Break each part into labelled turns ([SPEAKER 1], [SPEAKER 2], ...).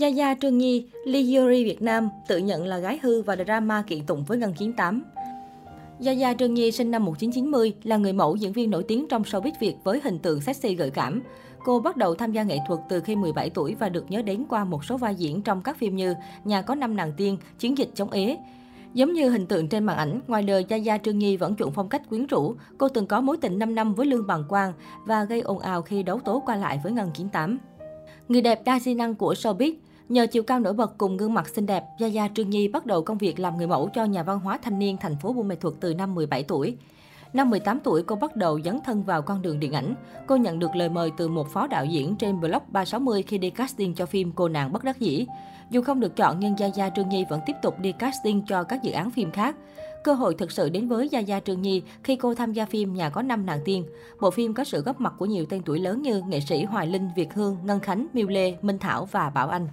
[SPEAKER 1] Yaya Trương Nhi, Lee Yuri Việt Nam tự nhận là gái hư và drama kiện tụng với Ngân Chiến 8. Yaya Trương Nhi sinh năm 1990 là người mẫu diễn viên nổi tiếng trong showbiz Việt với hình tượng sexy gợi cảm. Cô bắt đầu tham gia nghệ thuật từ khi 17 tuổi và được nhớ đến qua một số vai diễn trong các phim như Nhà có năm nàng tiên, Chiến dịch chống ế. Giống như hình tượng trên màn ảnh, ngoài đời Yaya Trương Nhi vẫn chuộng phong cách quyến rũ. Cô từng có mối tình 5 năm với Lương Bằng Quang và gây ồn ào khi đấu tố qua lại với Ngân 98. Người đẹp đa di năng của showbiz, Nhờ chiều cao nổi bật cùng gương mặt xinh đẹp, gia gia Trương Nhi bắt đầu công việc làm người mẫu cho nhà văn hóa thanh niên thành phố Buôn Mê Thuột từ năm 17 tuổi. Năm 18 tuổi, cô bắt đầu dấn thân vào con đường điện ảnh. Cô nhận được lời mời từ một phó đạo diễn trên blog 360 khi đi casting cho phim Cô nàng bất đắc dĩ. Dù không được chọn nhưng gia gia Trương Nhi vẫn tiếp tục đi casting cho các dự án phim khác. Cơ hội thực sự đến với gia gia Trương Nhi khi cô tham gia phim Nhà có năm nàng tiên. Bộ phim có sự góp mặt của nhiều tên tuổi lớn như nghệ sĩ Hoài Linh, Việt Hương, Ngân Khánh, Miêu Lê, Minh Thảo và Bảo Anh.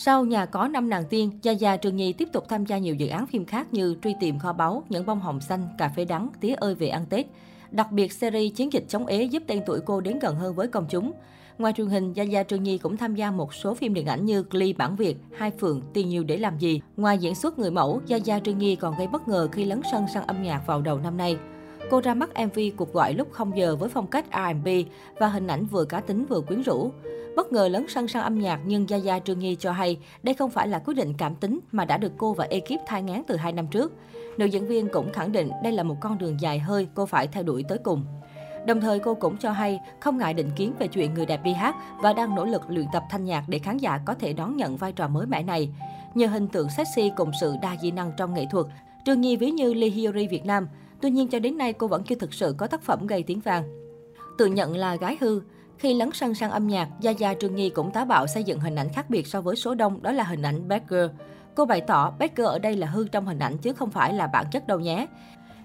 [SPEAKER 1] Sau nhà có năm nàng tiên, gia gia Trường Nhi tiếp tục tham gia nhiều dự án phim khác như Truy tìm kho báu, Những bông hồng xanh, Cà phê đắng, Tía ơi về ăn Tết. Đặc biệt, series Chiến dịch chống ế giúp tên tuổi cô đến gần hơn với công chúng. Ngoài truyền hình, gia gia Trường Nhi cũng tham gia một số phim điện ảnh như Glee bản Việt, Hai Phượng, Tiền nhiều để làm gì. Ngoài diễn xuất người mẫu, gia gia Trường Nhi còn gây bất ngờ khi lấn sân sang âm nhạc vào đầu năm nay. Cô ra mắt MV cuộc gọi lúc 0 giờ với phong cách R&B và hình ảnh vừa cá tính vừa quyến rũ. Bất ngờ lấn sân sang âm nhạc nhưng Yaya Trương Nhi cho hay đây không phải là quyết định cảm tính mà đã được cô và ekip thai ngán từ 2 năm trước. Nữ diễn viên cũng khẳng định đây là một con đường dài hơi cô phải theo đuổi tới cùng. Đồng thời cô cũng cho hay không ngại định kiến về chuyện người đẹp đi hát và đang nỗ lực luyện tập thanh nhạc để khán giả có thể đón nhận vai trò mới mẻ này. Nhờ hình tượng sexy cùng sự đa di năng trong nghệ thuật, Trương Nhi ví như Lee Hyori Việt Nam. Tuy nhiên cho đến nay cô vẫn chưa thực sự có tác phẩm gây tiếng vang. Tự nhận là gái hư, khi lấn sân sang âm nhạc, gia gia Trương nghi cũng táo bạo xây dựng hình ảnh khác biệt so với số đông, đó là hình ảnh bad girl. Cô bày tỏ bad girl ở đây là hư trong hình ảnh chứ không phải là bản chất đâu nhé.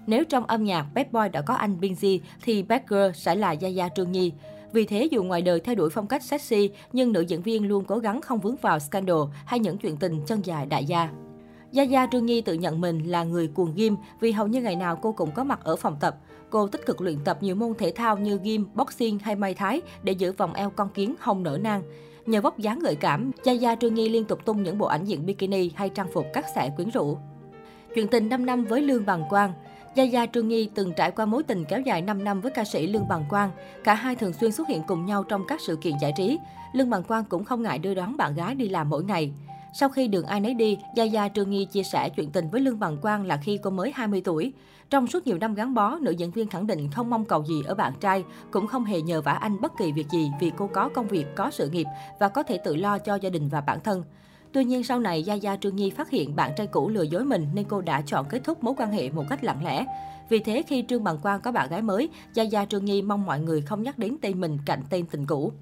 [SPEAKER 1] Nếu trong âm nhạc bad boy đã có anh Binz thì bad girl sẽ là gia gia Trương Nhi. Vì thế, dù ngoài đời theo đuổi phong cách sexy, nhưng nữ diễn viên luôn cố gắng không vướng vào scandal hay những chuyện tình chân dài đại gia. Yaya Trương Nhi tự nhận mình là người cuồng gym vì hầu như ngày nào cô cũng có mặt ở phòng tập. Cô tích cực luyện tập nhiều môn thể thao như gym, boxing hay may thái để giữ vòng eo con kiến hồng nở nang. Nhờ vóc dáng gợi cảm, Yaya Trương Nhi liên tục tung những bộ ảnh diện bikini hay trang phục cắt xẻ quyến rũ. Chuyện tình 5 năm với Lương Bằng Quang Yaya Trương Nhi từng trải qua mối tình kéo dài 5 năm với ca sĩ Lương Bằng Quang. Cả hai thường xuyên xuất hiện cùng nhau trong các sự kiện giải trí. Lương Bằng Quang cũng không ngại đưa đón bạn gái đi làm mỗi ngày. Sau khi đường ai nấy đi, gia gia Trương Nghi chia sẻ chuyện tình với Lương Bằng Quang là khi cô mới 20 tuổi. Trong suốt nhiều năm gắn bó, nữ diễn viên khẳng định không mong cầu gì ở bạn trai, cũng không hề nhờ vả anh bất kỳ việc gì vì cô có công việc, có sự nghiệp và có thể tự lo cho gia đình và bản thân. Tuy nhiên sau này, gia gia Trương Nhi phát hiện bạn trai cũ lừa dối mình nên cô đã chọn kết thúc mối quan hệ một cách lặng lẽ. Vì thế khi Trương Bằng Quang có bạn gái mới, gia gia Trương Nhi mong mọi người không nhắc đến tên mình cạnh tên tình cũ.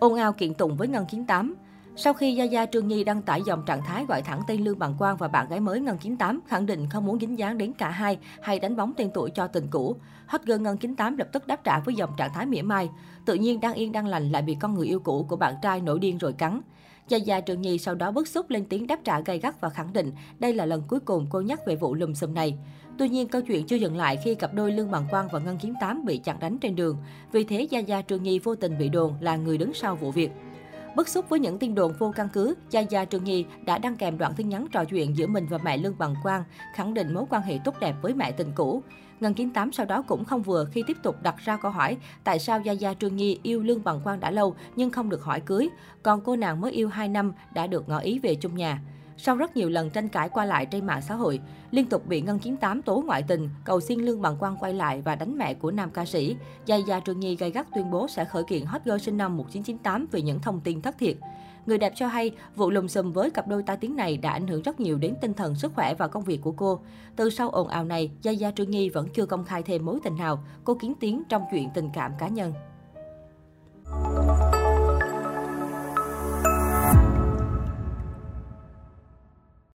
[SPEAKER 1] Ôn ao kiện tụng với Ngân Kiến Tám sau khi Yaya Trương Nhi đăng tải dòng trạng thái gọi thẳng tên Lương Bằng Quang và bạn gái mới Ngân 98, khẳng định không muốn dính dáng đến cả hai hay đánh bóng tên tuổi cho tình cũ. Hot girl Ngân 98 lập tức đáp trả với dòng trạng thái mỉa mai. Tự nhiên đang yên đang lành lại bị con người yêu cũ của bạn trai nổi điên rồi cắn. Yaya Trương Nhi sau đó bức xúc lên tiếng đáp trả gay gắt và khẳng định đây là lần cuối cùng cô nhắc về vụ lùm xùm này. Tuy nhiên, câu chuyện chưa dừng lại khi cặp đôi Lương Bằng Quang và Ngân 98 bị chặn đánh trên đường. Vì thế, Yaya Trương Nhi vô tình bị đồn là người đứng sau vụ việc. Bức xúc với những tin đồn vô căn cứ, gia gia Trương Nhi đã đăng kèm đoạn tin nhắn trò chuyện giữa mình và mẹ Lương Bằng Quang, khẳng định mối quan hệ tốt đẹp với mẹ tình cũ. Ngân Kiến Tám sau đó cũng không vừa khi tiếp tục đặt ra câu hỏi tại sao gia gia Trương Nhi yêu Lương Bằng Quang đã lâu nhưng không được hỏi cưới, còn cô nàng mới yêu 2 năm đã được ngỏ ý về chung nhà. Sau rất nhiều lần tranh cãi qua lại trên mạng xã hội, liên tục bị Ngân chiến Tám tố ngoại tình, cầu xin Lương Bằng Quang quay lại và đánh mẹ của nam ca sĩ, Gia Gia Trương Nhi gay gắt tuyên bố sẽ khởi kiện hot girl sinh năm 1998 vì những thông tin thất thiệt. Người đẹp cho hay, vụ lùm xùm với cặp đôi tai tiếng này đã ảnh hưởng rất nhiều đến tinh thần, sức khỏe và công việc của cô. Từ sau ồn ào này, Gia Gia Trương Nhi vẫn chưa công khai thêm mối tình nào. Cô kiến tiếng trong chuyện tình cảm cá nhân.